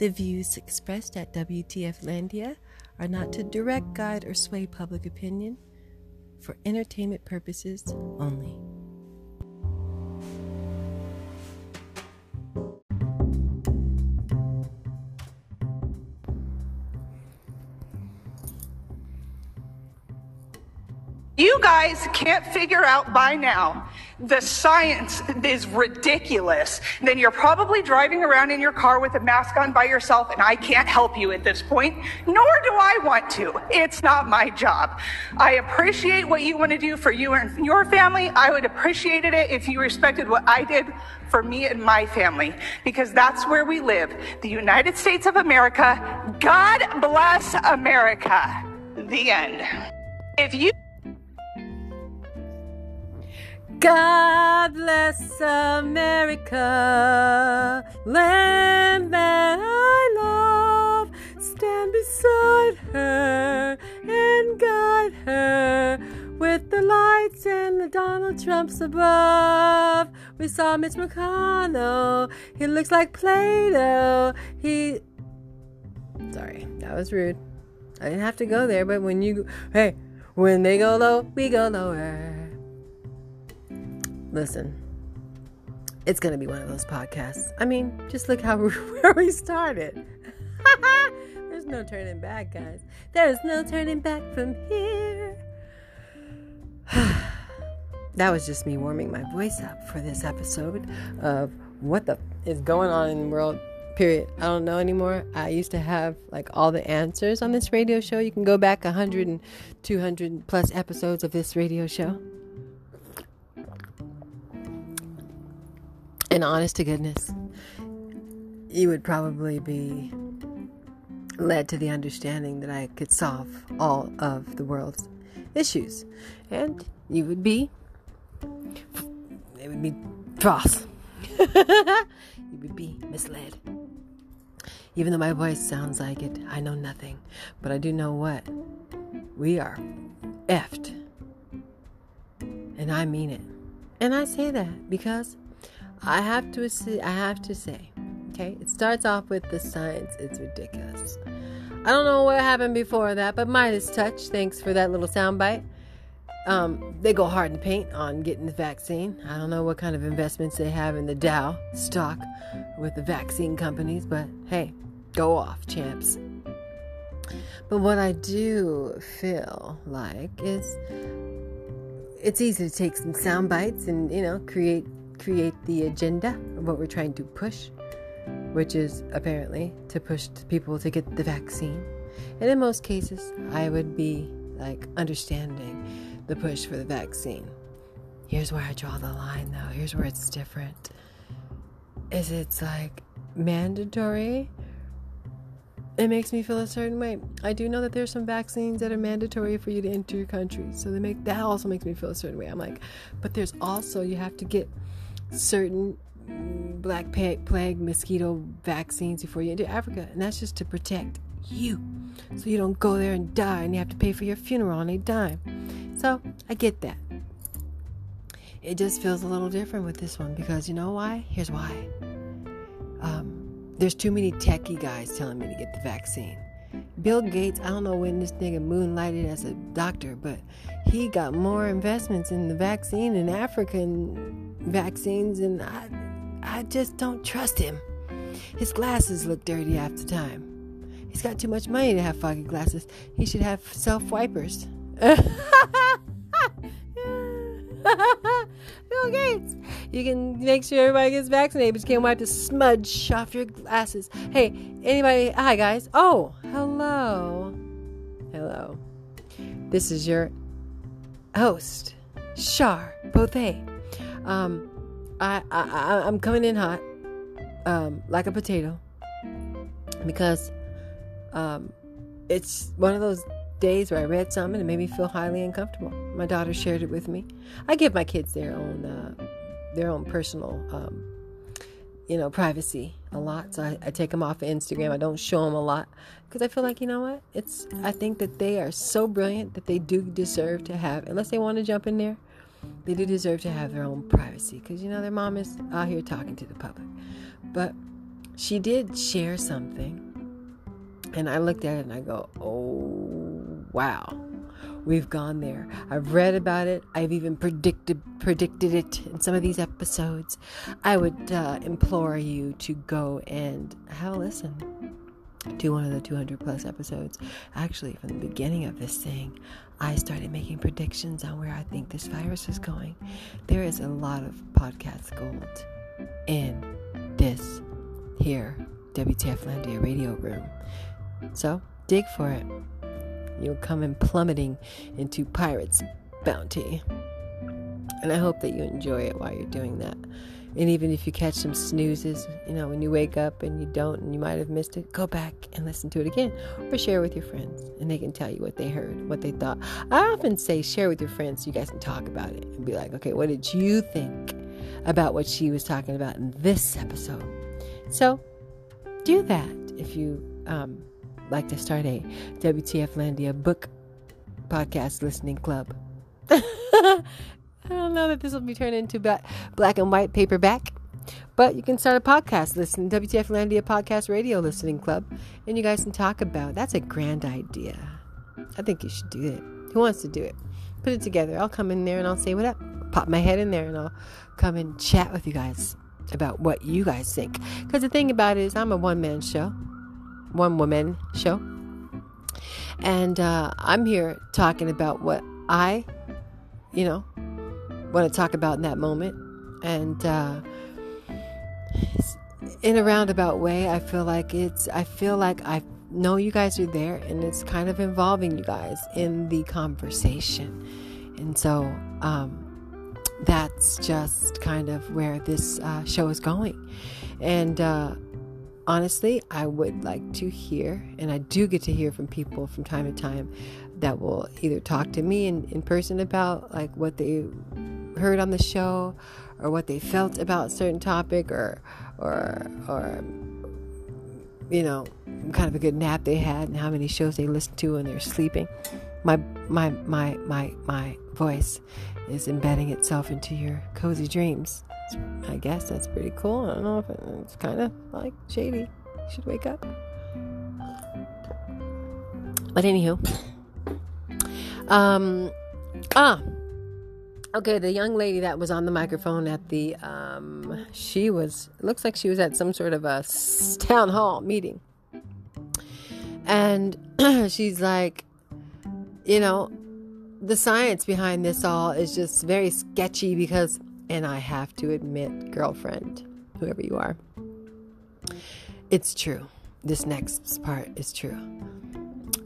The views expressed at WTF Landia are not to direct, guide, or sway public opinion for entertainment purposes only. Guys can't figure out by now the science is ridiculous. Then you're probably driving around in your car with a mask on by yourself, and I can't help you at this point, nor do I want to. It's not my job. I appreciate what you want to do for you and your family. I would appreciate it if you respected what I did for me and my family, because that's where we live. The United States of America. God bless America. The end. If you God bless America, land that I love. Stand beside her and guide her with the lights and the Donald Trumps above. We saw Mitch McConnell. He looks like Play-Doh. He. Sorry, that was rude. I didn't have to go there, but when you. Hey, when they go low, we go lower. Listen, it's going to be one of those podcasts. I mean, just look how where we started. There's no turning back, guys. There's no turning back from here. that was just me warming my voice up for this episode of what the is going on in the world. Period. I don't know anymore. I used to have like all the answers on this radio show. You can go back 100 and 200 plus episodes of this radio show. And honest to goodness, you would probably be led to the understanding that I could solve all of the world's issues. And you would be, it would be false. you would be misled. Even though my voice sounds like it, I know nothing. But I do know what? We are effed. And I mean it. And I say that because I have to say, I have to say, okay, it starts off with the science. It's ridiculous. I don't know what happened before that, but MeidasTouch. Thanks for that little soundbite. Um, they go hard in paint on getting the vaccine. I don't know what kind of investments they have in the Dow stock with the vaccine companies, but hey, go off, champs. But what I do feel like is it's easy to take some sound bites and you know create create the agenda of what we're trying to push, which is apparently to push people to get the vaccine. And in most cases, I would be like understanding the push for the vaccine. Here's where I draw the line though. Here's where it's different. Is it's like mandatory? It makes me feel a certain way. I do know that there's some vaccines that are mandatory for you to enter your country. So they make that also makes me feel a certain way. I'm like, but there's also you have to get certain black plague mosquito vaccines before you enter Africa, and that's just to protect you, so you don't go there and die, and you have to pay for your funeral on a dime. So I get that. It just feels a little different with this one because you know why? Here's why. Um, there's too many techie guys telling me to get the vaccine. Bill Gates, I don't know when this nigga moonlighted as a doctor, but he got more investments in the vaccine and African vaccines, and I, I just don't trust him. His glasses look dirty half the time. He's got too much money to have foggy glasses. He should have self wipers. Bill Gates. You can make sure everybody gets vaccinated, but you can't wipe the smudge off your glasses. Hey, anybody? Hi, guys. Oh, hello. Hello. This is your host, Shar Bothay. Um, I, I, I'm coming in hot, um, like a potato, because um, it's one of those days where I read something and it made me feel highly uncomfortable. My daughter shared it with me. I give my kids their own, uh, their own personal, um, you know, privacy a lot. So I, I take them off of Instagram. I don't show them a lot because I feel like you know what? It's I think that they are so brilliant that they do deserve to have, unless they want to jump in there, they do deserve to have their own privacy because you know their mom is out here talking to the public. But she did share something. And I looked at it and I go, oh, wow. We've gone there. I've read about it. I've even predicted predicted it in some of these episodes. I would uh, implore you to go and have a listen to one of the 200 plus episodes. Actually, from the beginning of this thing, I started making predictions on where I think this virus is going. There is a lot of podcast gold in this here WTF Landia radio room. So dig for it. You'll come in plummeting into Pirate's Bounty. And I hope that you enjoy it while you're doing that. And even if you catch some snoozes, you know, when you wake up and you don't and you might have missed it, go back and listen to it again or share with your friends and they can tell you what they heard, what they thought. I often say share with your friends so you guys can talk about it and be like, okay, what did you think about what she was talking about in this episode? So do that if you um, like to start a WTF Landia book podcast listening club. I don't know that this will be turned into black and white paperback, but you can start a podcast listening, WTF Landia podcast radio listening club, and you guys can talk about. That's a grand idea. I think you should do it. Who wants to do it? Put it together. I'll come in there and I'll say what up. Pop my head in there and I'll come and chat with you guys about what you guys think. Because the thing about it is, I'm a one man show one woman show. And uh, I'm here talking about what I, you know, want to talk about in that moment. And uh, in a roundabout way, I feel like it's, I feel like I know you guys are there and it's kind of involving you guys in the conversation. And so um, that's just kind of where this uh, show is going. And, uh, honestly, I would like to hear, and I do get to hear from people from time to time that will either talk to me in, in person about like what they heard on the show or what they felt about a certain topic or or or you know kind of a good nap they had and how many shows they listened to when they're sleeping. My my my my my voice is embedding itself into your cozy dreams I guess that's pretty cool. I don't know if it's kind of like shady. You should wake up. But anywho, um, ah, okay. The young lady that was on the microphone at the, um, she was. looks like she was at some sort of a town hall meeting, and she's like, you know, the science behind this all is just very sketchy because and I have to admit, girlfriend, whoever you are, it's true. This next part is true.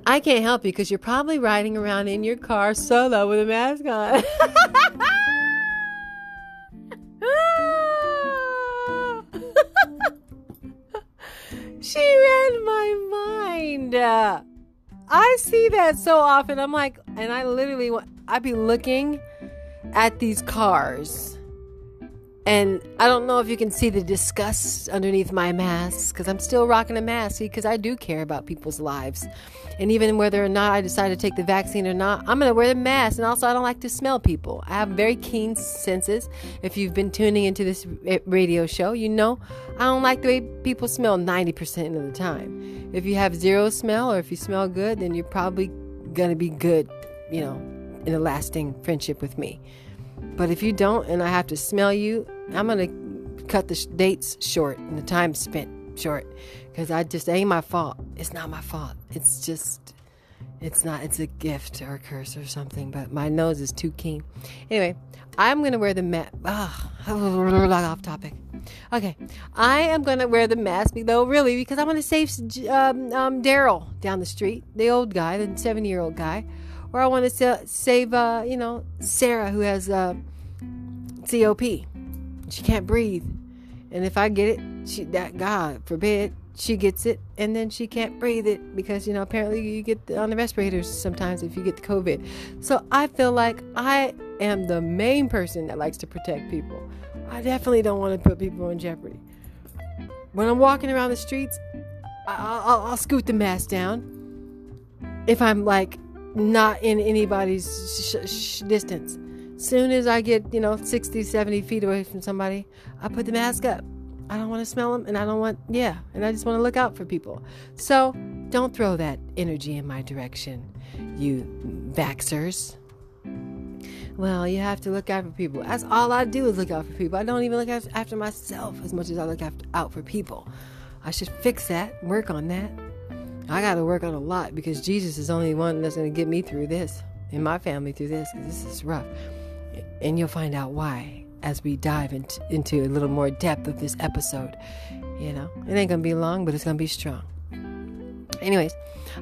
I can't help you because you're probably riding around in your car solo with a mask on. she read my mind. I see that so often. I'm like, and I literally, I'd be looking at these cars and I don't know if you can see the disgust underneath my mask because I'm still rocking a mask because I do care about people's lives. And even whether or not I decide to take the vaccine or not, I'm going to wear the mask. And also, I don't like to smell people. I have very keen senses. If you've been tuning into this eh, radio show, you know I don't like the way people smell 90% of the time. If you have zero smell or if you smell good, then you're probably going to be good, you know, in a lasting friendship with me. But if you don't and I have to smell you, I'm going to cut the dates short and the time spent short because I just ain't my fault. It's not my fault. It's just, it's not, it's a gift or a curse or something, but my nose is too keen. Anyway, I'm going to wear the mask. Oh, off topic. Okay, I am going to wear the mask though, really, because I want to save um, um, Daryl down the street, the old guy, the 70 year old guy or I want to sa- save, uh, you know, Sarah who has uh, COP. She can't breathe, and if I get it, she that God forbid she gets it, and then she can't breathe it because you know apparently you get on the respirators sometimes if you get the COVID. So I feel like I am the main person that likes to protect people. I definitely don't want to put people in jeopardy. When I'm walking around the streets, I'll, I'll, I'll scoot the mask down. If I'm like not in anybody's sh- sh- distance. Soon as I get, you know, 60, 70 feet away from somebody, I put the mask up. I don't want to smell them and I don't want, yeah, and I just want to look out for people. So don't throw that energy in my direction, you vaxers. Well, you have to look out for people. That's all I do is look out for people. I don't even look after myself as much as I look after, out for people. I should fix that, work on that. I got to work on a lot because Jesus is the only one that's going to get me through this and my family through this because this is rough. And you'll find out why as we dive into, into a little more depth of this episode. You know, it ain't to be long, but it's to be strong. Anyways,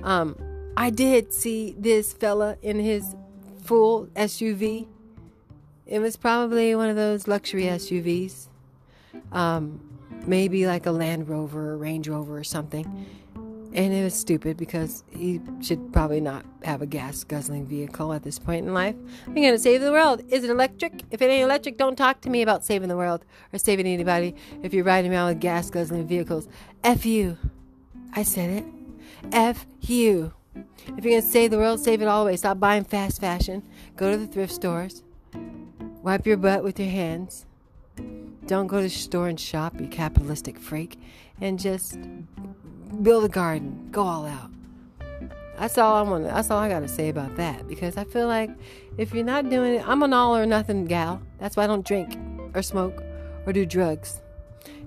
um, I did see this fella in his full SUV. It was probably one of those luxury SUVs. Um, maybe like a Land Rover or Range Rover or something. And it was stupid because he should probably not have a gas guzzling vehicle at this point in life. I'm going to save the world. Is it electric? If it ain't electric, don't talk to me about saving the world or saving anybody if you're riding around with gas guzzling vehicles. F you. I said it. F you. If you're going to save the world, save it all the way. Stop buying fast fashion. Go to the thrift stores. Wipe your butt with your hands. Don't go to the store and shop, you capitalistic freak. And just build a garden. Go all out. That's all I want. That's all I got to say about that. Because I feel like if you're not doing it, I'm an all or nothing gal. That's why I don't drink or smoke or do drugs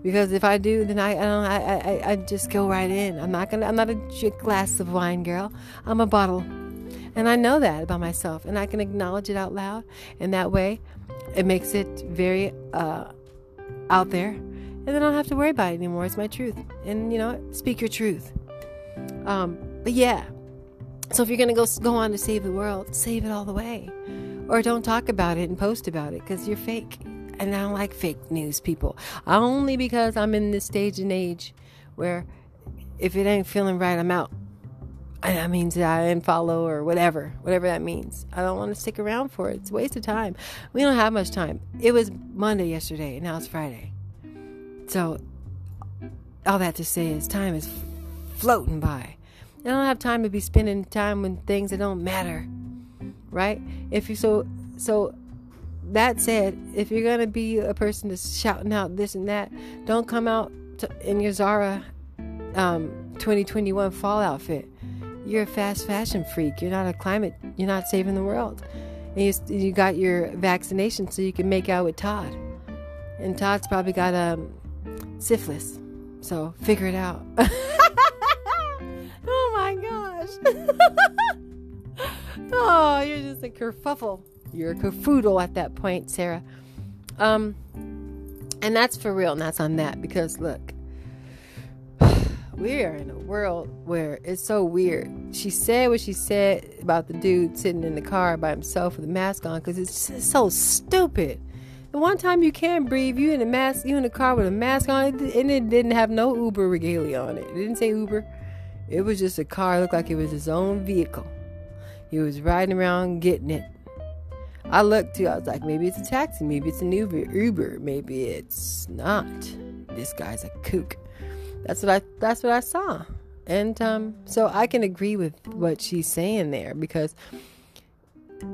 because if I do, then I I, I, I just go right in. I'm not gonna. I'm not a glass of wine girl. I'm a bottle, and I know that about myself, and I can acknowledge it out loud. And that way, it makes it very uh, out there, and then I don't have to worry about it anymore. It's my truth, and you know, speak your truth. Um, but yeah, so if you're gonna go go on to save the world, save it all the way, or don't talk about it and post about it because you're fake and I don't like fake news people. Only because I'm in this stage and age where if it ain't feeling right, I'm out. And that means that I unfollow or whatever, whatever that means. I don't want to stick around for it. It's a waste of time. We don't have much time. It was Monday yesterday, and now it's Friday. So, all that to say is time is floating by. I don't have time to be spending time with things that don't matter, right? If you so so that said, if you're gonna be a person that's shouting out this and that, don't come out to, in your Zara um, 2021 fall outfit. You're a fast fashion freak. You're not a climate. You're not saving the world. And you, you got your vaccination so you can make out with Todd. And Todd's probably got um, syphilis. So figure it out. oh my gosh. oh, you're just a kerfuffle. You're a cafoodle at that point, Sarah. Um, and that's for real, and that's on that because look, we are in a world where it's so weird. She said what she said about the dude sitting in the car by himself with a mask on because it's so stupid. The one time you can't breathe, you in a mask, you in the car with a mask on, and it didn't have no Uber regalia on it. It didn't say Uber. It was just a car. It looked like it was his own vehicle. He was riding around getting it. I looked too. I was like, maybe it's a taxi, maybe it's an Uber, Uber, maybe it's not. This guy's a kook. That's what I. That's what I saw, and um, so I can agree with what she's saying there because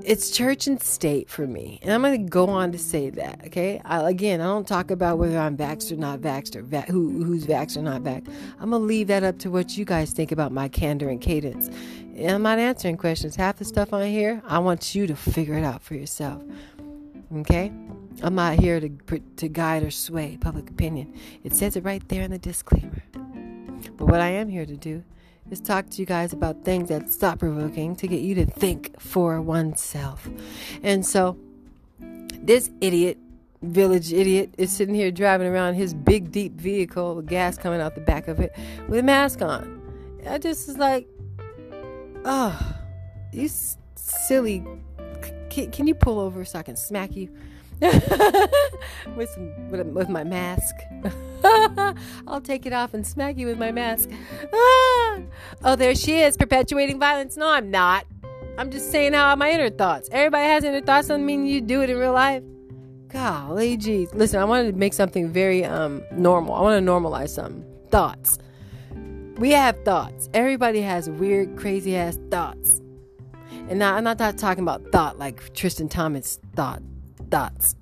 it's church and state for me, and I'm going to go on to say that. Okay, I, again, I don't talk about whether I'm vaxxed or not vaxxed or va- who who's vaxxed or not vaxxed. I'm gonna leave that up to what you guys think about my candor and cadence. And I'm not answering questions. Half the stuff on here, I want you to figure it out for yourself. Okay? I'm not here to to guide or sway public opinion. It says it right there in the disclaimer. But what I am here to do is talk to you guys about things that stop provoking to get you to think for oneself. And so, this idiot, village idiot, is sitting here driving around his big, deep vehicle with gas coming out the back of it with a mask on. I just was like, oh, you silly. Can, can you pull over so I can smack you? with with, my mask. I'll take it off and smack you with my mask. Oh, there she is, perpetuating violence. No, I'm not. I'm just saying how my inner thoughts. Everybody has inner thoughts. Doesn't mean you do it in real life. Golly, geez. Listen, I wanted to make something very um normal. I want to normalize something. Thoughts. We have thoughts. Everybody has weird, crazy ass thoughts. And now I'm not talking about thought like Tristan Thompson thought thoughts.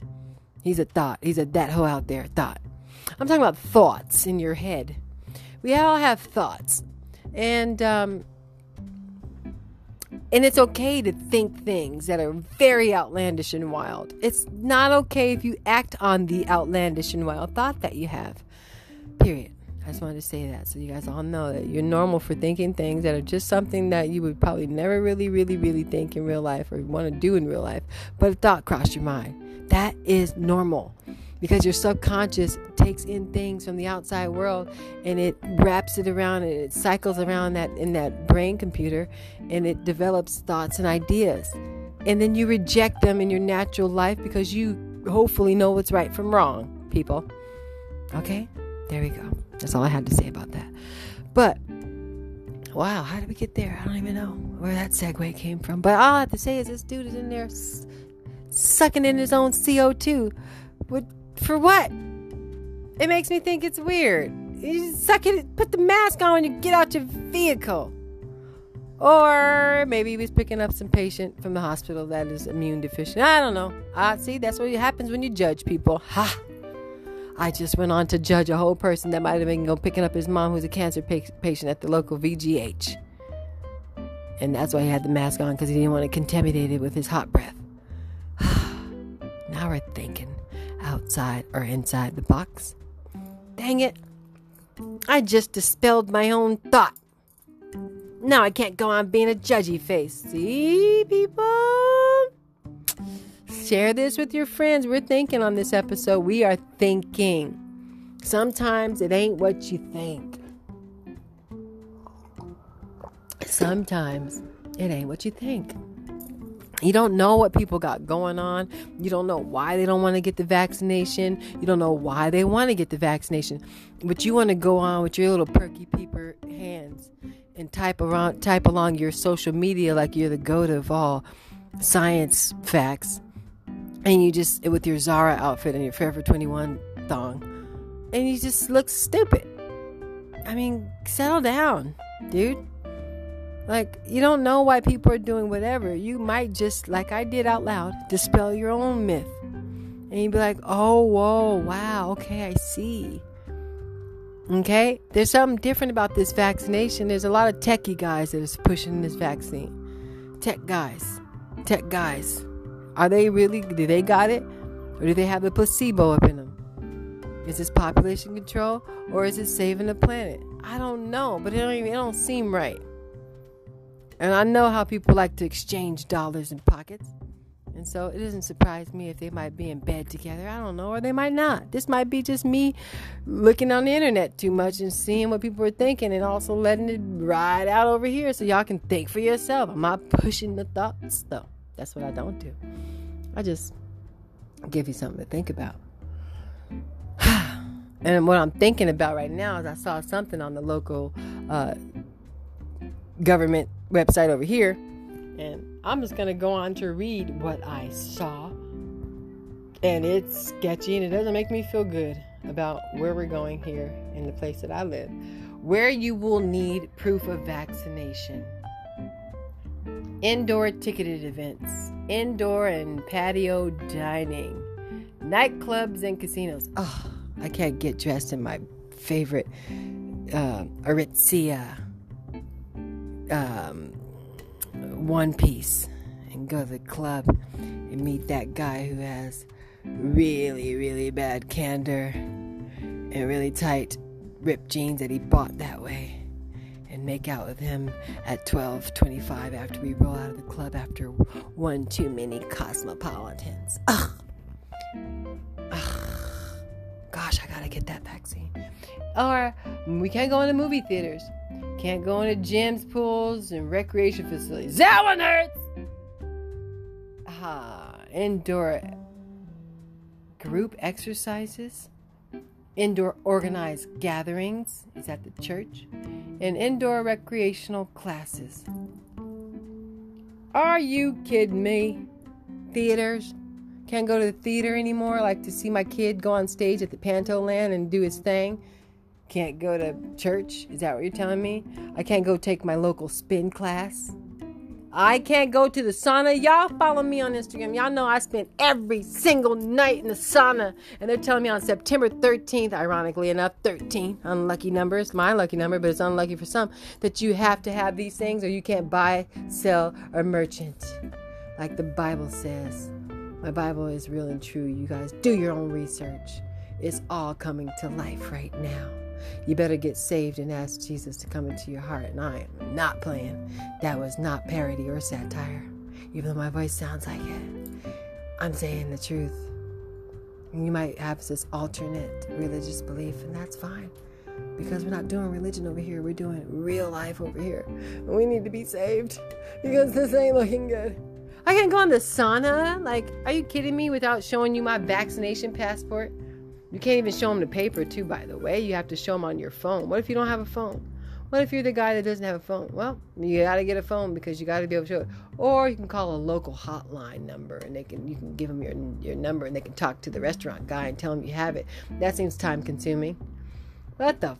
He's a thought. He's a that hoe out there thought. I'm talking about thoughts in your head. We all have thoughts. And um, and it's okay to think things that are very outlandish and wild. It's not okay if you act on the outlandish and wild thought that you have. Period. I just wanted to say that so you guys all know that you're normal for thinking things that are just something that you would probably never really, really, really think in real life or want to do in real life, but a thought crossed your mind. That is normal because your subconscious takes in things from the outside world and it wraps it around and it cycles around that in that brain computer and it develops thoughts and ideas. And then you reject them in your natural life because you hopefully know what's right from wrong people. Okay? There we go that's all I had to say about that. But wow, how did we get there? I don't even know where that segue came from. But all I have to say is this dude is in there s- sucking in his own CO2. But for what? It makes me think it's weird. You suck it, put the mask on when you get out your vehicle. Or maybe he was picking up some patient from the hospital that is immune deficient. I don't know. Ah, see, that's what happens when you judge people. Ha! I just went on to judge a whole person that might have been going picking up his mom who's a cancer pa- patient at the local VGH. And that's why he had the mask on because he didn't want to contaminate it with his hot breath. now we're thinking outside or inside the box. Dang it. I just dispelled my own thought. Now I can't go on being a judgy face. See, people? Share this with your friends. We're thinking on this episode. We are thinking. Sometimes it ain't what you think. Sometimes it ain't what you think. You don't know what people got going on. You don't know why they don't want to get the vaccination. You don't know why they want to get the vaccination. But you want to go on with your little perky peeper hands and type around type along your social media like you're the goat of all science facts and you just with your Zara outfit and your Forever 21 thong, and you just look stupid. I mean, settle down, dude. Like, you don't know why people are doing whatever. You might just, like I did out loud, dispel your own myth. And you'd be like, oh, whoa, wow, okay, I see. Okay? There's something different about this vaccination. There's a lot of techie guys that is pushing this vaccine. Tech guys. Tech guys. Are they really, do they got it? Or do they have the placebo up in them? Is this population control or is it saving the planet? I don't know, but it don't even, it don't seem right. And I know how people like to exchange dollars in pockets. And so it doesn't surprise me if they might be in bed together. I don't know, or they might not. This might be just me looking on the internet too much and seeing what people are thinking and also letting it ride out over here so y'all can think for yourself. I'm not pushing the thoughts though. That's what I don't do. I just give you something to think about. and what I'm thinking about right now is I saw something on the local uh, government website over here, and I'm just gonna go on to read what I saw. And it's sketchy and it doesn't make me feel good about where we're going here in the place that I live. Where you will need proof of vaccination indoor ticketed events, indoor and patio dining, nightclubs and casinos. Oh, I can't get dressed in my favorite uh, Aritzia um, one piece and go to the club and meet that guy who has really, really bad candor and really tight ripped jeans that he bought that way and make out with him at 12:25 after we roll out of the club after one too many cosmopolitans. Ugh. Ugh. Gosh, I gotta get that vaccine. Or we can't go into movie theaters. Can't go into gyms, pools, and recreation facilities. That one hurts. Ah, indoor group exercises indoor organized gatherings is at the church, and indoor recreational classes. Are you kidding me? Theaters? Can't go to the theater anymore, like to see my kid go on stage at the Panto Land and do his thing. Can't go to church? Is that what you're telling me? I can't go take my local spin class. I can't go to the sauna. Y'all follow me on Instagram. Y'all know I spend every single night in the sauna. And they're telling me on September 13th, ironically enough, 13, unlucky number. It's my lucky number, but it's unlucky for some, that you have to have these things or you can't buy, sell, or merchant. Like the Bible says. My Bible is real and true. You guys do your own research. It's all coming to life right now. You better get saved and ask Jesus to come into your heart. And I am not playing. That was not parody or satire, even though my voice sounds like it. I'm saying the truth. You might have this alternate religious belief, and that's fine. Because we're not doing religion over here, we're doing real life over here. And we need to be saved because this ain't looking good. I can't go in the sauna. Like, are you kidding me without showing you my vaccination passport? You can't even show them the paper, too, by the way. You have to show them on your phone. What if you don't have a phone? What if you're the guy that doesn't have a phone? Well, you got to get a phone because you got to be able to show it. Or you can call a local hotline number and they can you can give them your your number and they can talk to the restaurant guy and tell them you have it. That seems time consuming. What the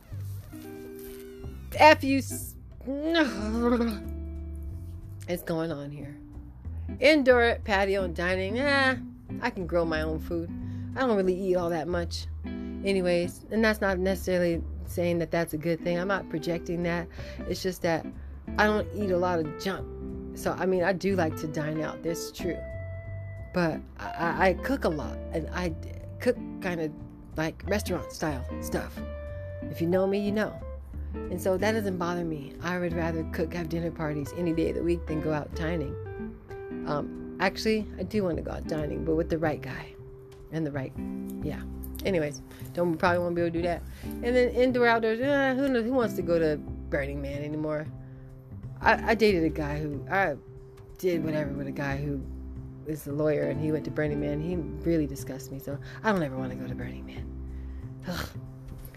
f you? It's going on here. Indoor patio and dining. Eh, I can grow my own food. I don't really eat all that much. Anyways, and that's not necessarily saying that that's a good thing. I'm not projecting that. It's just that I don't eat a lot of junk. So, I mean, I do like to dine out. That's true. But I, I cook a lot and I cook kind of like restaurant style stuff. If you know me, you know. And so that doesn't bother me. I would rather cook, have dinner parties any day of the week than go out dining. Um, actually, I do want to go out dining, but with the right guy and the right, yeah. Anyways, don't probably won't be able to do that. And then indoor outdoors, eh, who knows? Who wants to go to Burning Man anymore? I, I dated a guy who I did whatever with a guy who is a lawyer, and he went to Burning Man. He really disgusts me, so I don't ever want to go to Burning Man. Ugh.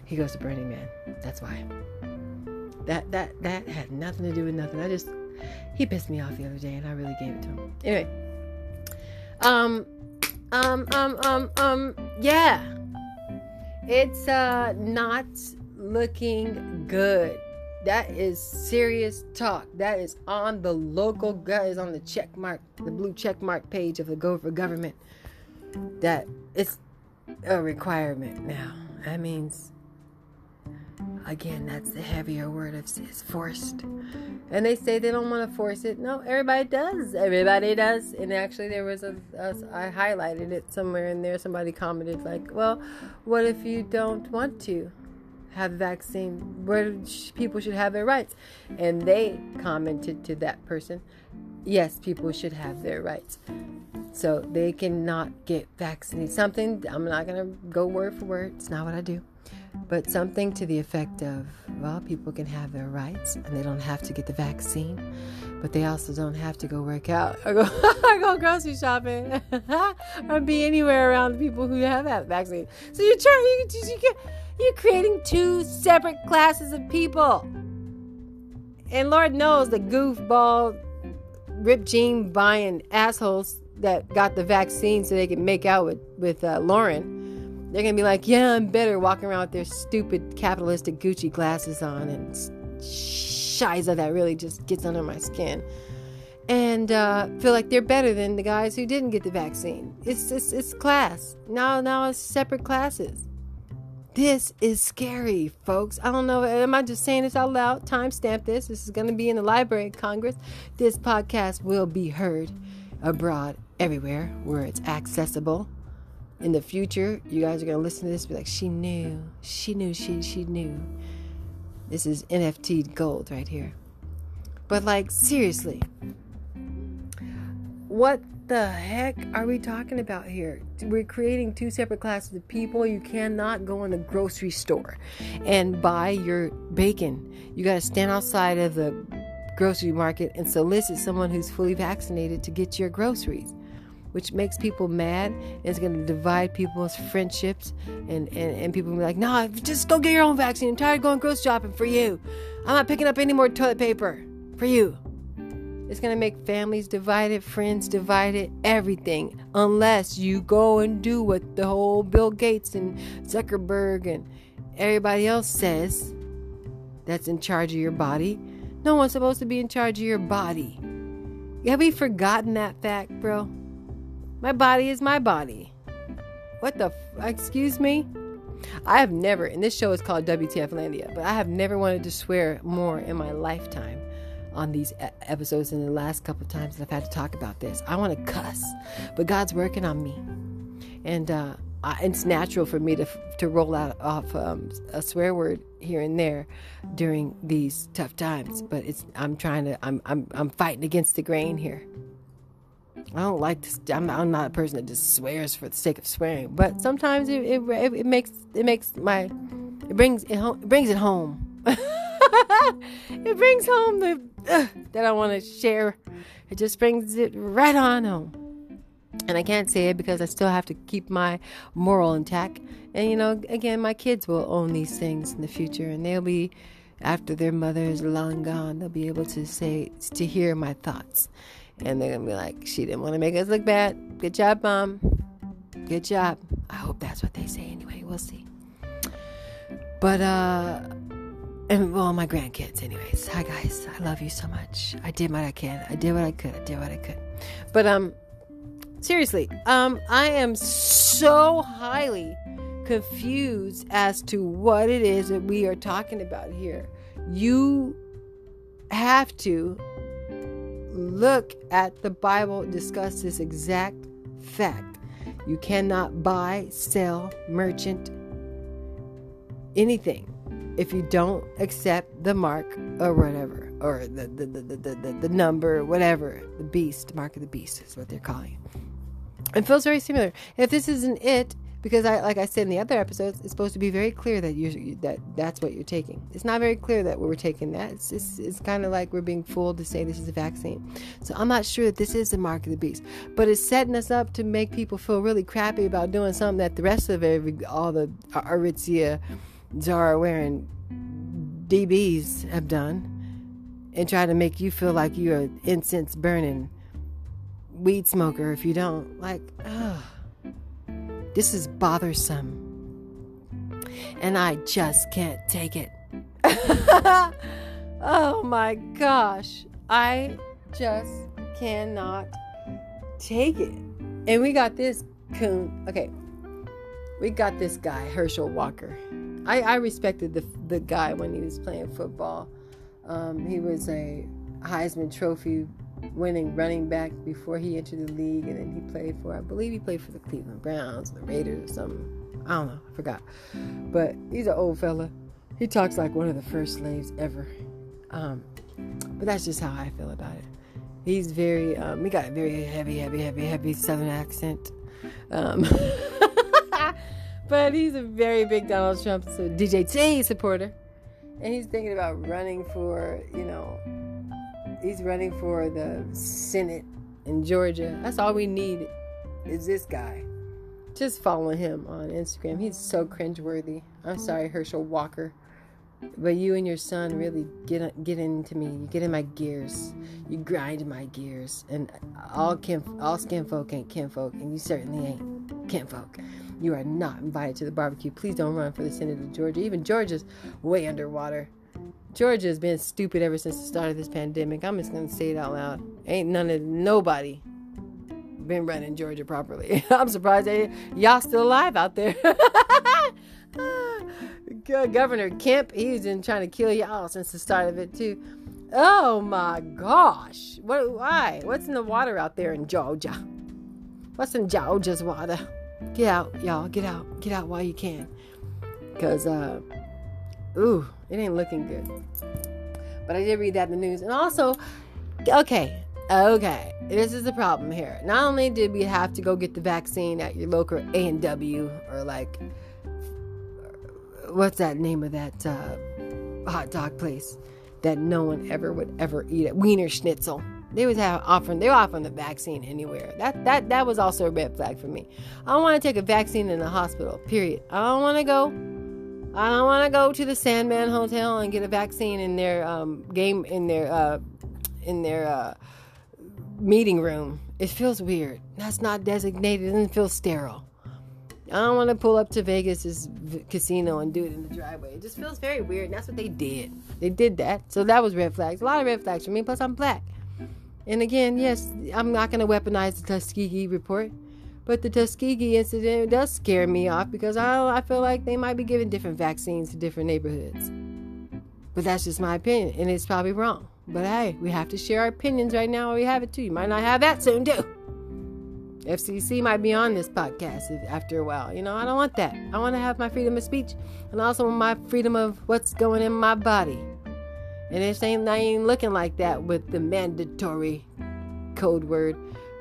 He goes to Burning Man. That's why. That that that had nothing to do with nothing. I just he pissed me off the other day, and I really gave it to him. Anyway, um, um, um, um, um, yeah, it's uh not looking good. That is serious talk. That is on the local guys on the check mark, the blue check mark page of the Go for Government. That it's a requirement now. That means Again, that's the heavier word of is forced. And they say they don't want to force it. No, everybody does. Everybody does. And actually, there was a, a I highlighted it somewhere in there. Somebody commented like, "Well, what if you don't want to have vaccine? Where people should have their rights?" And they commented to that person, "Yes, people should have their rights." So they cannot get vaccinated. Something I'm not gonna go word for word. It's not what I do but something to the effect of well, people can have their rights and they don't have to get the vaccine, but they also don't have to go work out or go, go grocery shopping or be anywhere around the people who have that vaccine. So you're trying, you, you, you're creating two separate classes of people. And Lord knows the goofball, rip jean buying assholes that got the vaccine so they could make out with, with uh, Lauren they're gonna be like, yeah, I'm better walking around with their stupid capitalistic Gucci glasses on and shiza that really just gets under my skin. And uh, feel like they're better than the guys who didn't get the vaccine. It's it's, it's class. Now now it's separate classes. This is scary, folks. I don't know. Am I just saying this out loud? Timestamp this. This is going to be in the Library of Congress. This podcast will be heard abroad everywhere where it's accessible in the future, you guys are gonna listen to this be like, she knew, she knew, she she knew. This is NFT gold right here. But like seriously, what the heck are we talking about here? We're creating two separate classes of people. You cannot go in the grocery store and buy your bacon. You got to stand outside of the grocery market and solicit someone who's fully vaccinated to get your groceries which makes people mad. It's going to divide people's friendships, and, and, and people will be like, nah, just go get your own vaccine. I'm tired of going grocery shopping for you. I'm not picking up any more toilet paper for you. It's going to make families divided, friends divided, everything, unless you go and do what the whole Bill Gates and Zuckerberg and everybody else says that's in charge of your body. No one's supposed to be in charge of your body. have we forgotten that fact, bro? My body is my body. What the? F- excuse me? I have never, and this show is called WTF Landia, but I have never wanted to swear more in my lifetime on these episodes in the last couple of times that I've had to talk about this. I want to cuss, but God's working on me. And uh, I, it's natural for me to, to roll out off um, a swear word here and there during these tough times, but it's I'm trying to I'm I'm I'm fighting against the grain here. I don't like this. I'm, I'm not a person that just swears for the sake of swearing, but sometimes it it, it makes it makes my it brings it home it brings it home. it brings home the uh, that I want to share. It just brings it right on home. And I can't say it because I still have to keep my moral intact. And you know, again, my kids will own these things in the future, and they'll be after their mother is long gone. They'll be able to say to hear my thoughts and they're gonna be like, she didn't want to make us look bad. Good job, mom. Good job. I hope that's what they say anyway. We'll see. But uh and well my grandkids anyways. Hi guys. I love you so much. I did what I can. I did what I could. I did what I could. But um seriously, um I am so highly confused as to what it is that we are talking about here. You have to look at the Bible discuss this exact fact. You cannot buy, sell, merchant anything if you don't accept the mark or whatever, or the, the, the, the, the, the number, whatever, the beast, mark of the beast is what they're calling it. It feels very similar. If this isn't it, because I, like I said in the other episodes, it's supposed to be very clear that you that that's what you're taking. It's not very clear that we're taking that. It's it's, it's kind of like we're being fooled to say this is a vaccine. So I'm not sure that this is the mark of the beast, but it's setting us up to make people feel really crappy about doing something that the rest of every all the Aritzia Zara wearing DBs have done, and try to make you feel like you're an incense burning weed smoker if you don't. Like, ugh. This is bothersome. And I just can't take it. oh my gosh. I just cannot take it. And we got this coon. Okay. We got this guy, Herschel Walker. I, I respected the, the guy when he was playing football. Um, he was a Heisman Trophy winning running back before he entered the league, and then he played for, I believe he played for the Cleveland Browns, the Raiders, or something. I don't know, I forgot. But he's an old fella. He talks like one of the first slaves ever. Um, but that's just how I feel about it. He's very, um, he got a very heavy, heavy, heavy, heavy Southern accent. Um, but he's a very big Donald Trump so DJT supporter. And he's thinking about running for, you know, he's running for the Senate in Georgia. That's all we need is this guy. Just follow him on Instagram. He's so cringeworthy. I'm sorry, Herschel Walker. But you and your son really get get into me. You get in my gears. You grind my gears. And all kin, all skin folk ain't kinfolk, and you certainly ain't kinfolk. You are not invited to the barbecue. Please don't run for the Senate of Georgia. Even Georgia's way underwater. Georgia has been stupid ever since the start of this pandemic. I'm just gonna say it out loud. Ain't none of nobody been running Georgia properly. I'm surprised they, y'all still alive out there. Governor Kemp, he's been trying to kill y'all since the start of it too. Oh my gosh. What why? What's in the water out there in Georgia? What's in Georgia's water? Get out, y'all. Get out. Get out while you can. Cause uh ooh, it ain't looking good. But I did read that in the news. And also, okay, okay, this is the problem here. Not only did we have to go get the vaccine at your local A&W or like, what's that name of that uh, hot dog place that no one ever would ever eat at Wienerschnitzel. They was have offering they were offering the vaccine anywhere. That that that was also a red flag for me. I don't want to take a vaccine in a hospital. Period. I don't want to go I don't want to go to the Sandman Hotel and get a vaccine in their um, game in their uh, in their uh, meeting room. It feels weird. That's not designated It doesn't feel sterile. I don't want to pull up to Vegas's casino and do it in the driveway. It just feels very weird. And that's what they did. They did that. So that was red flags. A lot of red flags for me. Plus, I'm black. And again, yes, I'm not going to weaponize the Tuskegee report, but the Tuskegee incident does scare me off because I, I feel like they might be giving different vaccines to different neighborhoods. But that's just my opinion, and it's probably wrong. But hey, we have to share our opinions right now, or we have it too. You might not have that soon, too. FCC might be on this podcast after a while. You know, I don't want that. I want to have my freedom of speech and also my freedom of what's going in my body. And it ain't, I ain't looking like that with the mandatory code word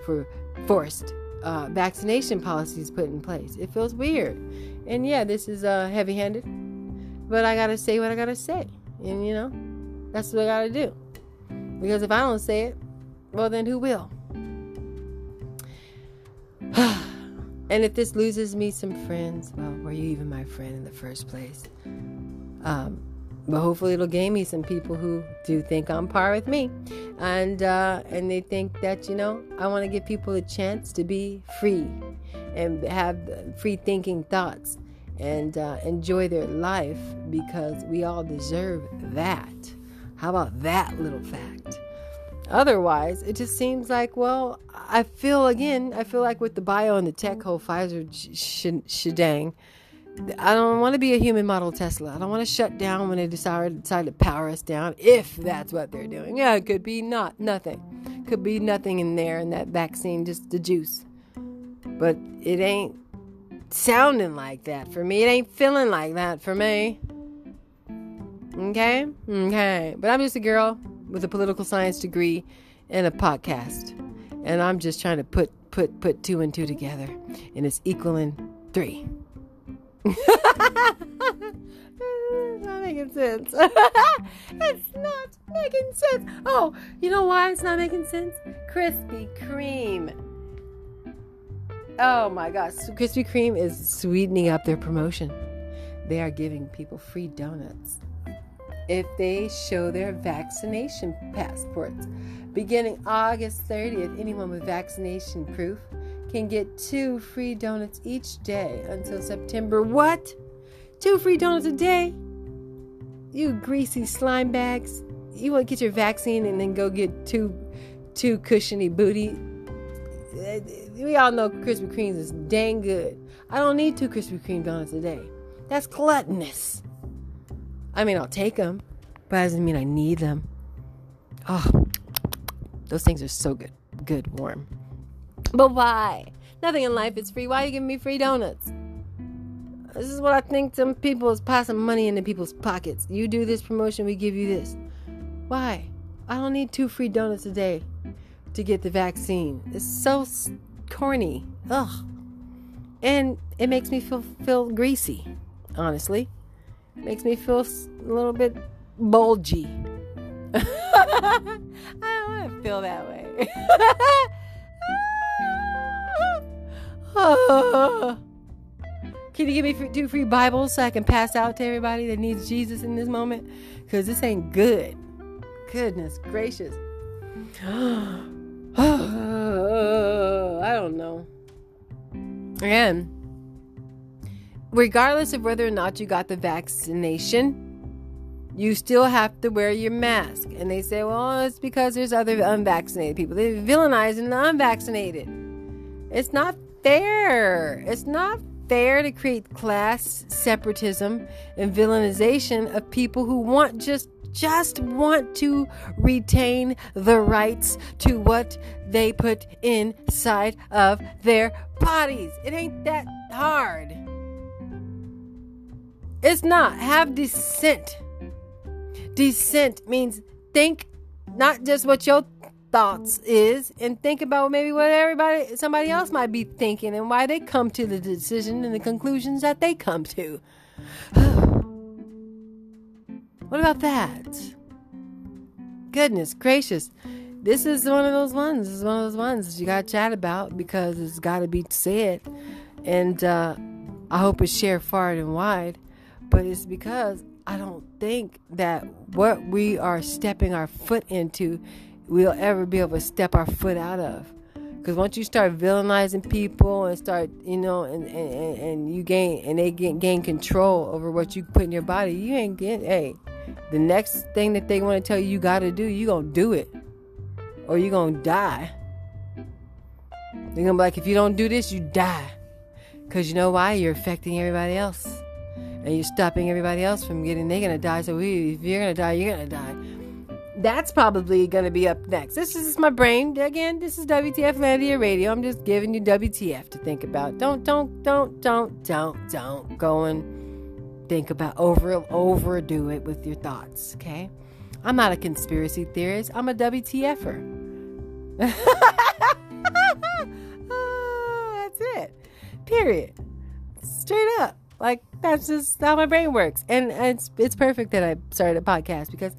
for forced uh, vaccination policies put in place. It feels weird. And yeah, this is uh, heavy handed, but I gotta say what I gotta say. And you know, that's what I gotta do. Because if I don't say it, well, then who will? and if this loses me some friends, well, were you even my friend in the first place? Um, but hopefully it'll gain me some people who do think on par with me. And uh, and they think that you know i want to give people a chance to be free and have free thinking thoughts and uh, enjoy their life because we all deserve that. How about that little fact? Otherwise it just seems like well i feel again i feel like with the bio and the tech whole pfizer sh- sh- shedang I don't want to be a human model Tesla. I don't want to shut down when they decide, decide to power us down, if that's what they're doing. Yeah, it could be not nothing. Could be nothing in there in that vaccine, just the juice. But it ain't sounding like that for me. It ain't feeling like that for me. Okay? Okay. But I'm just a girl with a political science degree and a podcast. And I'm just trying to put put put two and two together. And it's equaling three. It's not making sense. it's not making sense. Oh, you know why it's not making sense? Krispy Kreme. Oh my gosh. Krispy Kreme is sweetening up their promotion. They are giving people free donuts if they show their vaccination passports. Beginning August 30th, anyone with vaccination proof can get two free donuts each day until September. What? Two free donuts a day? You greasy slime bags. You want to get your vaccine and then go get two two cushiony booty. Uh, we all know Krispy Kremes is dang good. I don't need two Krispy Kreme donuts a day. That's gluttonous. I mean, I'll take them, but that doesn't mean I need them. Oh, those things are so good. Good, warm. But why? Nothing in life is free. Why are you giving me free donuts? This is what I think some people is passing money into people's pockets. You do this promotion, we give you this. Why? I don't need two free donuts a day to get the vaccine. It's so corny. Ugh. And it makes me feel feel greasy, honestly. It makes me feel a little bit bulgy. I don't want to feel that way. Can you give me two free Bibles so I can pass out to everybody that needs Jesus in this moment? Because this ain't good. Goodness gracious. I don't know. Again, regardless of whether or not you got the vaccination, you still have to wear your mask. And they say, well, it's because there's other unvaccinated people. They're villainizing the unvaccinated. It's not fair. It's not fair to create class separatism and villainization of people who want just just want to retain the rights to what they put inside of their bodies. It ain't that hard. It's not. Have dissent. Dissent means think not just what your thoughts is and think about maybe what everybody somebody else might be thinking and why they come to the decision and the conclusions that they come to. what about that? Goodness gracious. This is one of those ones. This is one of those ones you gotta chat about because it's gotta be said. And uh, I hope it's shared far and wide. But it's because I don't think that what we are stepping our foot into we'll ever be able to step our foot out of. Because once you start villainizing people and start, you know, and, and, and you gain, and they gain, gain control over what you put in your body, you ain't getting, hey, the next thing that they want to tell you you got to do, you going to do it. or you're going to die. They're going to be like, if you don't do this, you die. Because you know why? You're affecting everybody else. And you're stopping everybody else from getting, they're going to die. So we, if you're going to die, you're going to die. That's probably going to be up next. This is my brain. Again, this is WTF Landia Radio. I'm just giving you WTF to think about. Don't, don't, don't, don't, don't, don't go and think about over, overdo it with your thoughts, okay? I'm not a conspiracy theorist. I'm a WTFer. Ah, that's it. Period. Straight up. Like that's just how my brain works. And it's it's perfect that I started a podcast because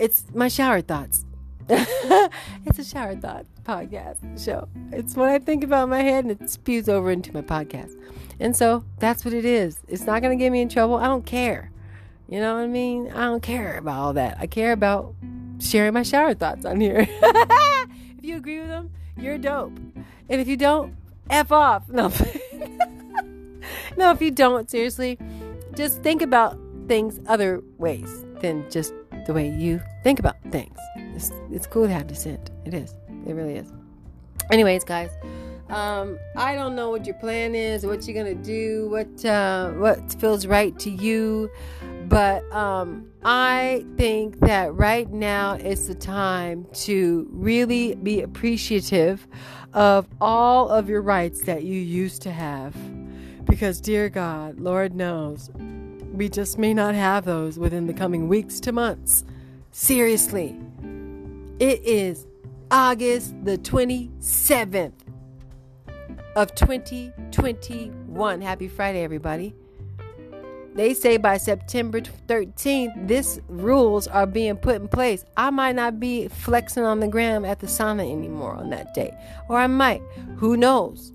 it's my shower thoughts. it's a shower thought podcast show. It's what I think about in my head and it spews over into my podcast. And so that's what it is. It's not going to get me in trouble. I don't care. You know what I mean? I don't care about all that. I care about sharing my shower thoughts on here. if you agree with them, you're dope. And if you don't, F off. No. no, if you don't, seriously, just think about things other ways than just the way you think about things. It's, it's cool to have dissent. It is. It really is. Anyways, guys, um, I don't know what your plan is, what you're gonna do, what uh, what feels right to you. But um, I think that right now is the time to really be appreciative of all of your rights that you used to have. Because, dear God, Lord knows, we just may not have those within the coming weeks to months. Seriously. It is August the 27th of 2021. Happy Friday, everybody. They say by September 13th, this rules are being put in place. I might not be flexing on the gram at the sauna anymore on that day, or I might. Who knows?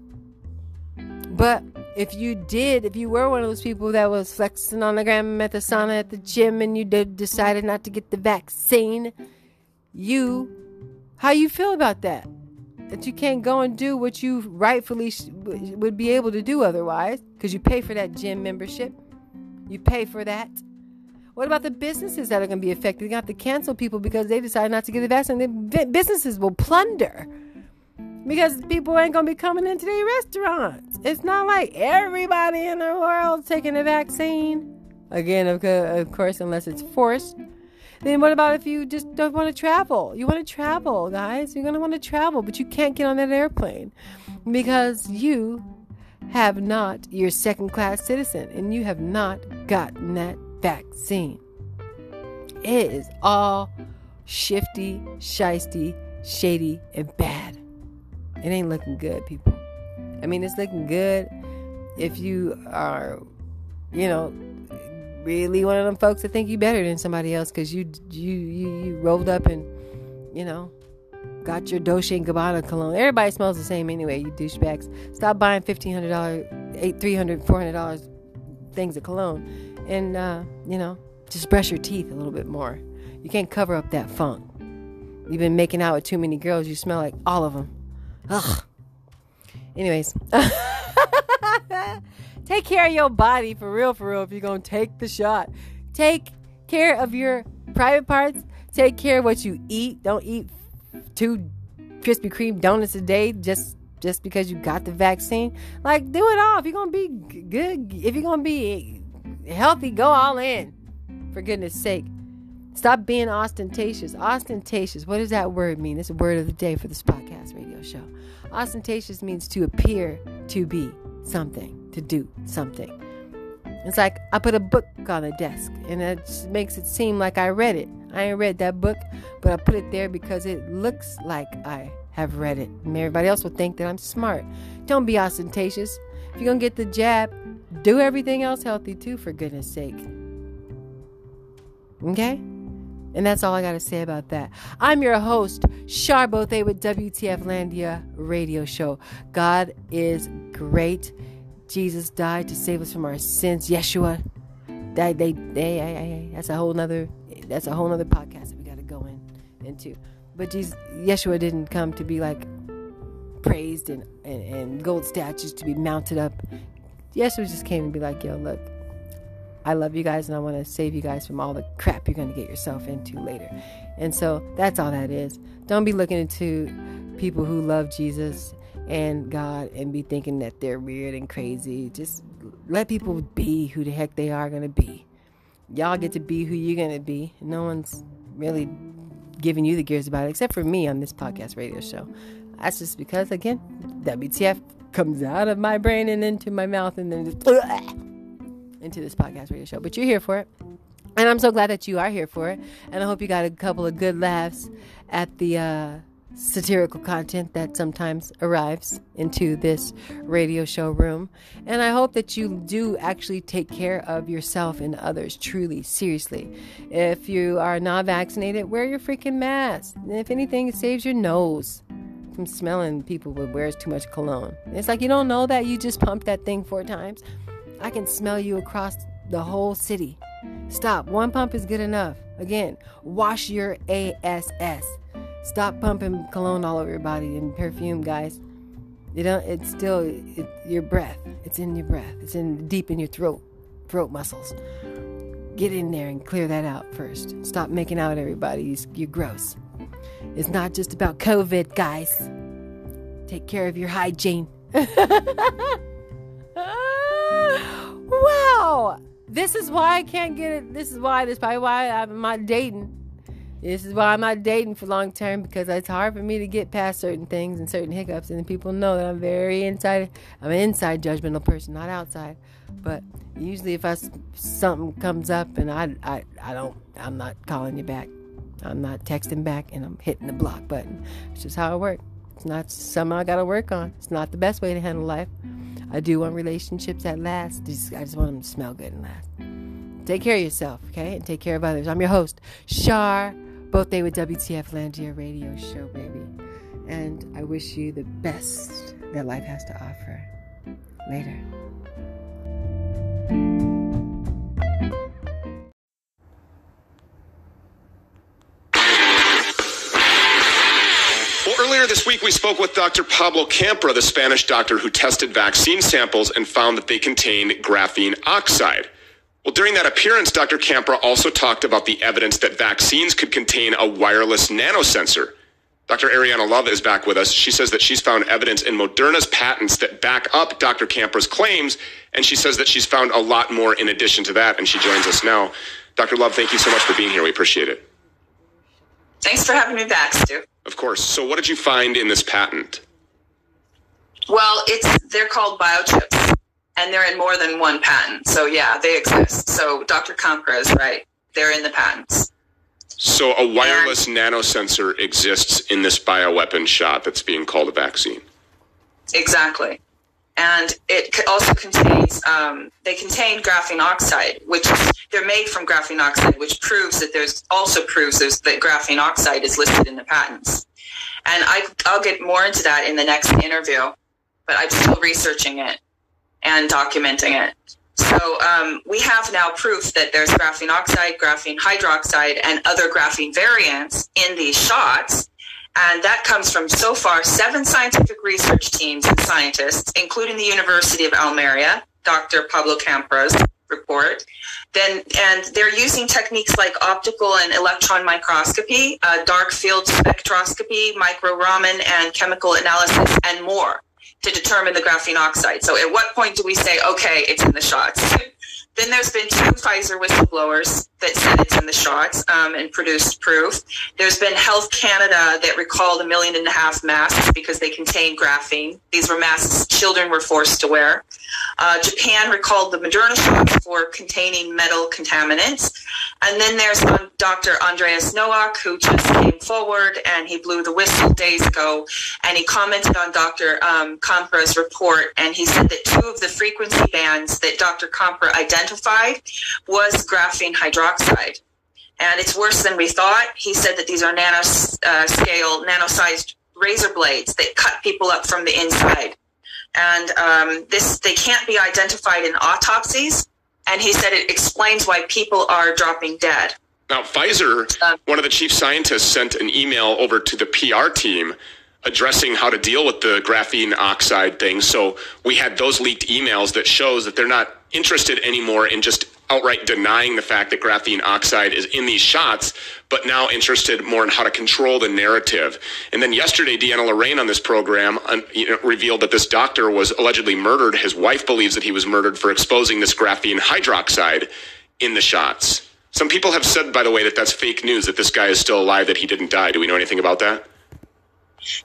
But if you did, if you were one of those people that was flexing on the gram at the sauna at the gym, and you did decided not to get the vaccine, you, how you feel about that? That you can't go and do what you rightfully sh- would be able to do otherwise, because you pay for that gym membership. You pay for that. What about the businesses that are going to be affected? They have to cancel people because they decided not to get the vaccine. The businesses will plunder because people ain't to be coming into their restaurants. It's not like everybody in the world taking a vaccine. Again, of course, unless it's forced. Then what about if you just don't want to travel? You want to travel, guys. You're to want to travel, but you can't get on that airplane because you have not, you're second class citizen and you have not gotten that vaccine. It is all shifty, shisty, shady, and bad. It ain't looking good, people. I mean, it's looking good if you are, you know, really one of them folks that think you better than somebody else because you, you you you rolled up and, you know, got your Dolce and Gabbana cologne. Everybody smells the same anyway, you douchebags. Stop buying $1,500, $800, $300, $400 things of cologne. And, uh, you know, just brush your teeth a little bit more. You can't cover up that funk. You've been making out with too many girls, you smell like all of them. Ugh. Anyways. take care of your body for real, for real, if you're to take the shot. Take care of your private parts. Take care of what you eat. Don't eat two Krispy Kreme donuts a day just just because you got the vaccine. Like, do it all. If you're gonna be good, if you're gonna be healthy, go all in. For goodness sake. Stop being ostentatious. Ostentatious. What does that word mean? It's a word of the day for this podcast radio show. Ostentatious means to appear to be something, to do something. It's like I put a book on the desk and it makes it seem like I read it. I ain't read that book, but I put it there because it looks like I have read it. And everybody else will think that I'm smart. Don't be ostentatious. If you're going to get the jab, do everything else healthy too, for goodness sake. Okay? And that's all I got to say about that. I'm your host, Charbothe with WTF Landia Radio Show. God is great. Jesus died to save us from our sins. Yeshua, that they, they, they, that's a whole nother, that's a whole nother podcast that we got to go in into. But Jesus, Yeshua didn't come to be like praised and, and, and gold statues to be mounted up. Yeshua just came to be like, yo, look, I love you guys and I want to save you guys from all the crap you're going to get yourself into later. And so that's all that is. Don't be looking into people who love Jesus and God and be thinking that they're weird and crazy. Just let people be who the heck they are going to be. Y'all get to be who you're going to be. No one's really giving you the gears about it, except for me on this podcast radio show. That's just because, again, WTF comes out of my brain and into my mouth and then just into this podcast radio show. But you're here for it. And I'm so glad that you are here for it. And I hope you got a couple of good laughs at the uh, satirical content that sometimes arrives into this radio show room. And I hope that you do actually take care of yourself and others truly, seriously. If you are not vaccinated, wear your freaking mask. If anything, it saves your nose from smelling people who wears too much cologne. It's like you don't know that you just pumped that thing four times. I can smell you across the whole city. Stop. One pump is good enough. Again, wash your ASS. Stop pumping cologne all over your body and perfume, guys. You know, it's still it, your breath. It's in your breath. It's in deep in your throat, throat muscles. Get in there and clear that out first. Stop making out everybody. You're gross. It's not just about COVID, guys. Take care of your hygiene. wow. This is why I can't get it. This is why. This is probably why I'm not dating this is why I'm not dating for long term because it's hard for me to get past certain things and certain hiccups. And people know that I'm very inside. I'm an inside judgmental person, not outside. But usually, if I, something comes up and I, I, I don't, I'm not calling you back. I'm not texting back and I'm hitting the block button. It's just how I work. It's not something I got to work on. It's not the best way to handle life. I do want relationships that last. Just, I just want them to smell good and last. Take care of yourself, okay? And take care of others. I'm your host, Shar both day with WTF Landia radio show, baby. And I wish you the best that life has to offer. Later. Earlier this week, we spoke with Dr. Pablo Campra, the Spanish doctor who tested vaccine samples and found that they contained graphene oxide. Well, during that appearance, Dr. Campra also talked about the evidence that vaccines could contain a wireless nanosensor. Dr. Ariyana Love is back with us. She says that she's found evidence in Moderna's patents that back up Dr. Campra's claims, and she says that she's found a lot more in addition to that, and she joins us now. Dr. Love, thank you so much for being here. We appreciate it. Thanks for having me back, Stew. Of course. So, what did you find in this patent? Well, it's they're called biochips and they're in more than one patent. So yeah, they exist. So Dr. Campra is right; they're in the patents. So a wireless and, nanosensor exists in this bioweapon shot that's being called a vaccine. Exactly, and it also contains um, they contain graphene oxide, which they're made from graphene oxide, which proves that there's also proves there's, that graphene oxide is listed in the patents. And I, I'll get more into that in the next interview, but I'm still researching it and documenting it. So um, we have now proof that there's graphene oxide, graphene hydroxide, and other graphene variants in these shots. And that comes from so far seven scientific research teams and scientists, including the University of Almeria, Dr. Pablo Campra's report. Then, and they're using techniques like optical and electron microscopy, uh, dark field spectroscopy, micro Raman, and chemical analysis, and more to determine the graphene oxide. So at what point do we say, okay, it's in the shots? Then there's been two Pfizer whistleblowers that said it's in the shots um, and produced proof. There's been Health Canada that recalled a million and a half masks because they contained graphene. These were masks children were forced to wear. Uh, Japan recalled the Moderna shots for containing metal contaminants. And then there's Dr. Andreas Noack, who just came forward and he blew the whistle days ago. And he commented on Dr. Um, report. And he said that two of the frequency bands that Dr. Campra identified was graphene hydroxide. And it's worse than we thought. He said that these are nanoscale, uh, nano-sized razor blades that cut people up from the inside and um, this they can't be identified in autopsies. And he said it explains why people are dropping dead. Now, Pfizer, uh, one of the chief scientists, sent an email over to the PR team addressing how to deal with the graphene oxide thing. So we had those leaked emails that shows that they're not interested anymore in just outright denying the fact that graphene oxide is in these shots, but now interested more in how to control the narrative. And then yesterday, Deanna Lorraine on this program uh, you know, revealed that this doctor was allegedly murdered. His wife believes that he was murdered for exposing this graphene hydroxide in the shots. Some people have said, by the way, that that's fake news, that this guy is still alive, that he didn't die. Do we know anything about that?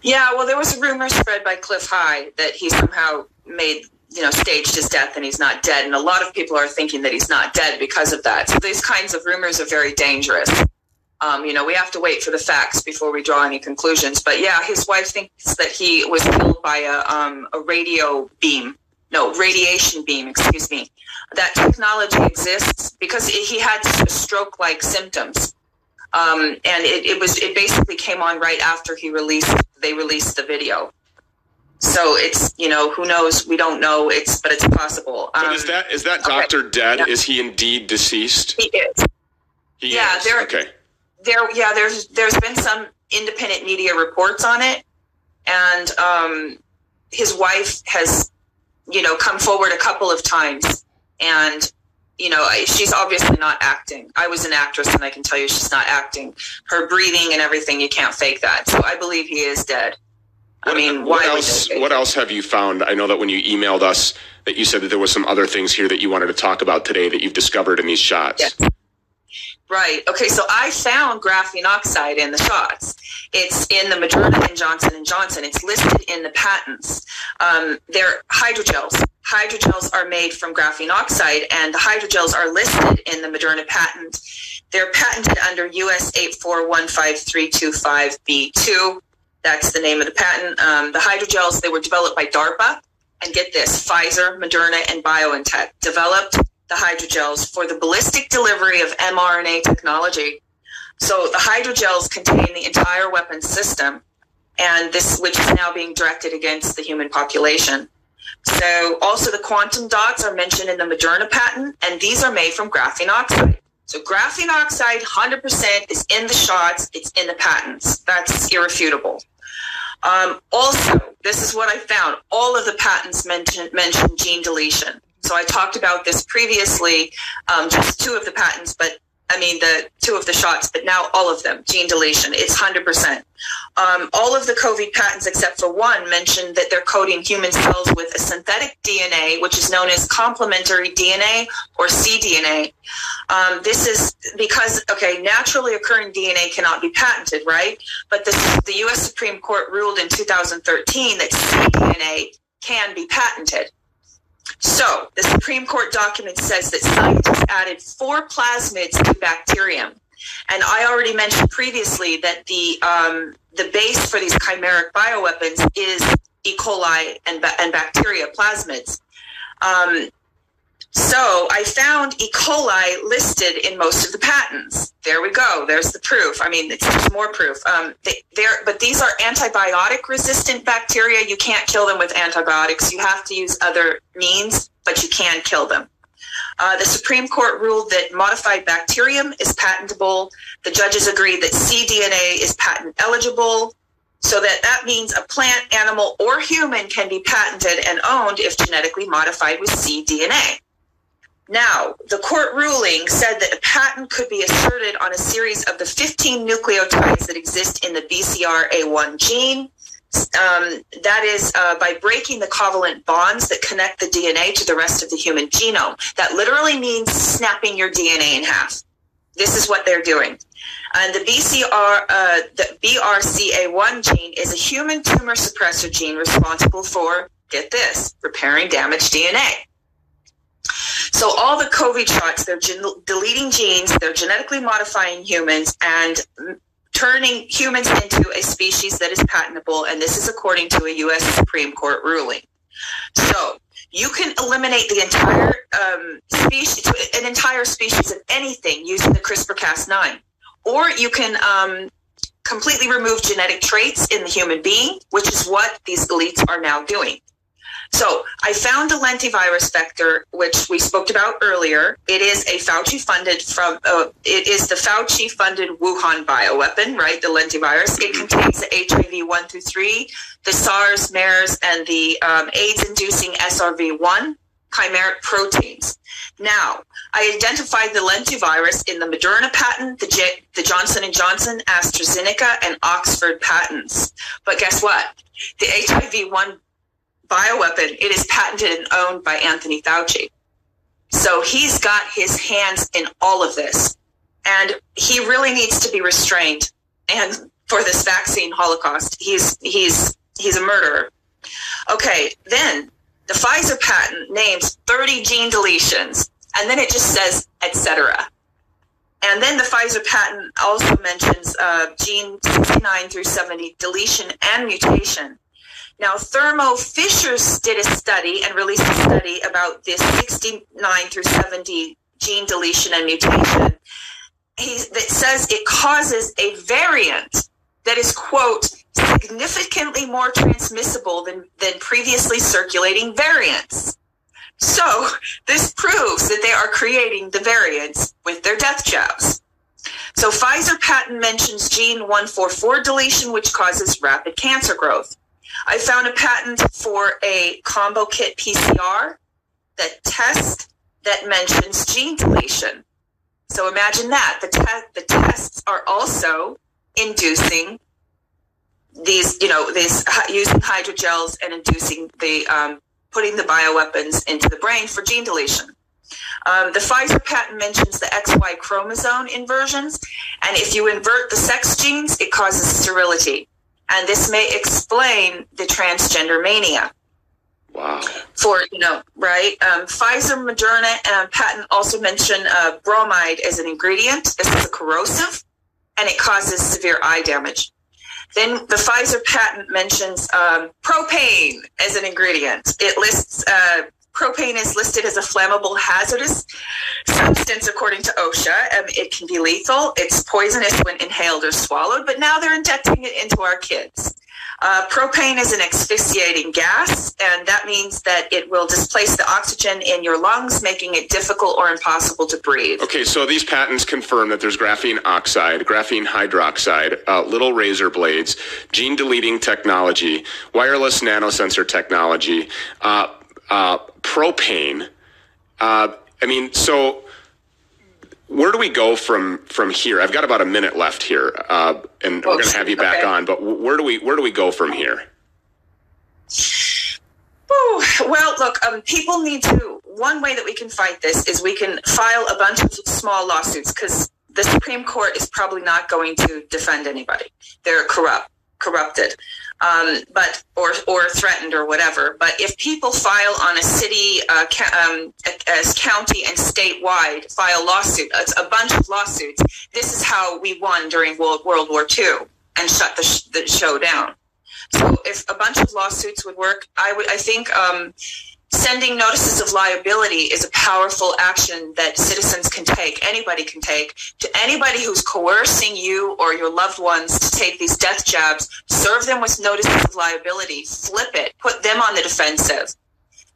Yeah, well, there was a rumor spread by Cliff High that he somehow made you know, staged his death and he's not dead. And a lot of people are thinking that he's not dead because of that. So these kinds of rumors are very dangerous. Um, you know, we have to wait for the facts before we draw any conclusions. But yeah, his wife thinks that he was killed by a, um, a radio beam. No, radiation beam, excuse me. That technology exists because he had stroke-like symptoms. Um, and it, it was, it basically came on right after he released, they released the video. So it's you know who knows we don't know it's but it's possible. Um, but is that is that doctor okay. dead? Yeah. Is he indeed deceased? He is. He yeah, is. there. Okay. There, yeah. There's there's been some independent media reports on it, and um, his wife has you know come forward a couple of times, and you know she's obviously not acting. I was an actress, and I can tell you she's not acting. Her breathing and everything, you can't fake that. So I believe he is dead. What, I mean, what else? What else have you found? I know that when you emailed us, that you said that there was some other things here that you wanted to talk about today that you've discovered in these shots. Yes. Right. Okay. So I found graphene oxide in the shots. It's in the Moderna and Johnson and Johnson. It's listed in the patents. Um, they're hydrogels. Hydrogels are made from graphene oxide, and the hydrogels are listed in the Moderna patent. They're patented under US 8415325B2 that's the name of the patent. Um, the hydrogels, they were developed by DARPA. And get this, Pfizer, Moderna, and BioNTech developed the hydrogels for the ballistic delivery of mRNA technology. So the hydrogels contain the entire weapon system, and this, which is now being directed against the human population. So also the quantum dots are mentioned in the Moderna patent, and these are made from graphene oxide. So graphene oxide, 100% is in the shots. It's in the patents. That's irrefutable. Um, also, this is what I found. All of the patents mention, mention gene deletion. So I talked about this previously, um, just two of the patents, but I mean, the two of the shots, but now all of them, gene deletion, it's 100%. Um, all of the COVID patents, except for one, mentioned that they're coding human cells with a synthetic DNA, which is known as complementary DNA or cDNA. Um, this is because, okay, naturally occurring DNA cannot be patented, right? But the, the U.S. Supreme Court ruled in 2013 that cDNA can be patented. So the Supreme Court document says that scientists added four plasmids to bacterium. And I already mentioned previously that the um, the base for these chimeric bioweapons is E. coli and, and bacteria plasmids. Um, so I found E. coli listed in most of the patents. There we go. There's the proof. I mean, it's more proof. Um, they, but these are antibiotic resistant bacteria. You can't kill them with antibiotics. You have to use other means, but you can kill them. Uh, the Supreme Court ruled that modified bacterium is patentable. The judges agreed that cDNA is patent eligible. So that that means a plant, animal, or human can be patented and owned if genetically modified with cDNA. Now, the court ruling said that a patent could be asserted on a series of the 15 nucleotides that exist in the BCR-A1 gene. Um, that is uh, by breaking the covalent bonds that connect the DNA to the rest of the human genome. That literally means snapping your DNA in half. This is what they're doing. And the BCR, uh, the BRCA1 gene is a human tumor suppressor gene responsible for, get this, repairing damaged DNA. So all the COVID shots, they're gen- deleting genes, they're genetically modifying humans, and turning humans into a species that is patentable. And this is according to a U.S. Supreme Court ruling. So you can eliminate the entire um, species, an entire species of anything using the CRISPR-Cas9, or you can um, completely remove genetic traits in the human being, which is what these elites are now doing. So I found the lentivirus vector, which we spoke about earlier. It is a Fauci funded from, uh, it is the Fauci funded Wuhan bioweapon, right? The lentivirus. It contains the HIV 1 through 3, the SARS, MERS, and the um, AIDS inducing SRV 1. chimeric proteins. Now, I identified the lentivirus in the Moderna patent, the, J- the Johnson & Johnson, AstraZeneca, and Oxford patents. But guess what? The HIV-1 bioweapon, it is patented and owned by Anthony Fauci. So he's got his hands in all of this. And he really needs to be restrained. And for this vaccine holocaust, he's he's he's a murderer. Okay, then the Pfizer patent names 30 gene deletions, and then it just says etc. And then the Pfizer patent also mentions uh, gene 69 through 70 deletion and mutation. Now, Thermo Fisher did a study and released a study about this 69 through 70 gene deletion and mutation. He, that says it causes a variant that is, quote, significantly more transmissible than, than previously circulating variants. So, this proves that they are creating the variants with their death jabs. So, Pfizer patent mentions gene 144 deletion, which causes rapid cancer growth. I found a patent for a combo kit PCR that test that mentions gene deletion. So imagine that the te- the tests are also inducing these, you know, these using hydrogels and inducing the um, putting the bioweapons into the brain for gene deletion. Um, the Pfizer patent mentions the XY chromosome inversions, and if you invert the sex genes, it causes sterility and this may explain the transgender mania. Wow. For you know, right? Um, Pfizer, Moderna, and patent also mention uh, bromide as an ingredient. This is a corrosive, and it causes severe eye damage. Then the Pfizer patent mentions um, propane as an ingredient. It lists uh, propane is listed as a flammable hazardous substance according to OSHA. Um, it can be lethal. It's poisonous when inhaled or swallowed, but now they're injecting it into our kids. Uh, propane is an asphyxiating gas, and that means that it will displace the oxygen in your lungs, making it difficult or impossible to breathe. Okay, so these patents confirm that there's graphene oxide, graphene hydroxide, uh, little razor blades, gene deleting technology, wireless nanosensor technology. Uh, uh, propane. Uh, I mean, so where do we go from from here? I've got about a minute left here, uh, and we're going to have you back okay. on. But where do we where do we go from here? Ooh, well, look, um, people need to. One way that we can fight this is we can file a bunch of small lawsuits because the Supreme Court is probably not going to defend anybody. They're corrupt, corrupted um, but or or threatened or whatever. But if people file on a city, uh, ca- um, as county and statewide file lawsuit, a bunch of lawsuits. This is how we won during World, World War II and shut the, sh- the show down. So if a bunch of lawsuits would work, I would. I think. Um, sending notices of liability is a powerful action that citizens can take, anybody can take, to anybody who's coercing you or your loved ones to take these death jabs, serve them with notices of liability, flip it, put them on the defensive.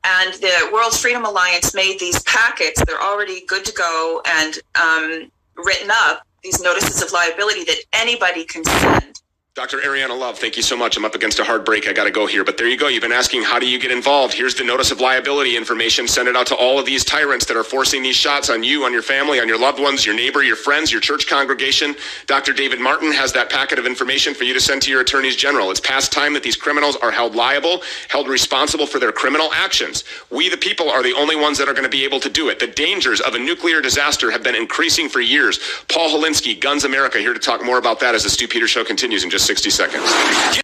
And the World Freedom Alliance made these packets, they're already good to go and um, written up, these notices of liability that anybody can send Dr. Ariyana Love, thank you so much. I'm up against a hard break. I got to go here. But there you go. You've been asking, how do you get involved? Here's the notice of liability information. Send it out to all of these tyrants that are forcing these shots on you, on your family, on your loved ones, your neighbor, your friends, your church congregation. Dr. David Martin has that packet of information for you to send to your attorneys general. It's past time that these criminals are held liable, held responsible for their criminal actions. We, the people, are the only ones that are going to be able to do it. The dangers of a nuclear disaster have been increasing for years. Paul Helinski, Guns America, here to talk more about that as the Stew Peter Show continues in just 60 seconds.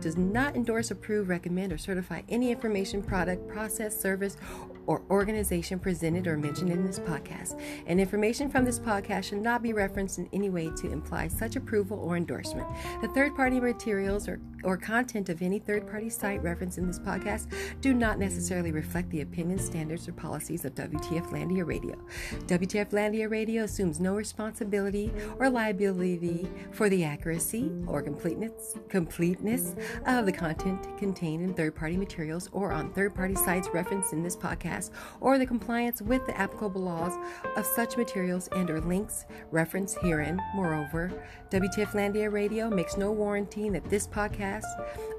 does not endorse, approve, recommend, or certify any information, product, process, service, or organization presented or mentioned in this podcast. And information from this podcast should not be referenced in any way to imply such approval or endorsement. The third party materials or, or content of any third party site referenced in this podcast do not necessarily reflect the opinions, standards, or policies of WTF Landia Radio. WTF Landia Radio assumes no responsibility or liability for the accuracy or completeness, completeness of the content contained in third party materials or on third party sites referenced in this podcast or the compliance with the applicable laws of such materials and or links referenced herein. Moreover, WTF Landia Radio makes no warranty that this podcast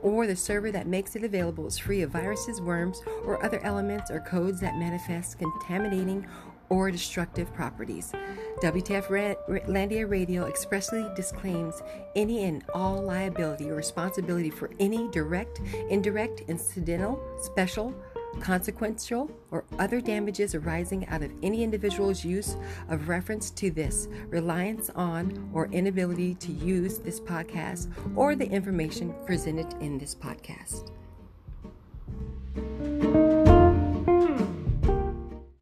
or the server that makes it available is free of viruses, worms, or other elements or codes that manifest contaminating or destructive properties. WTF Landia Radio expressly disclaims any and all liability or responsibility for any direct, indirect, incidental, special, consequential, or other damages arising out of any individual's use of reference to this, reliance on, or inability to use this podcast or the information presented in this podcast.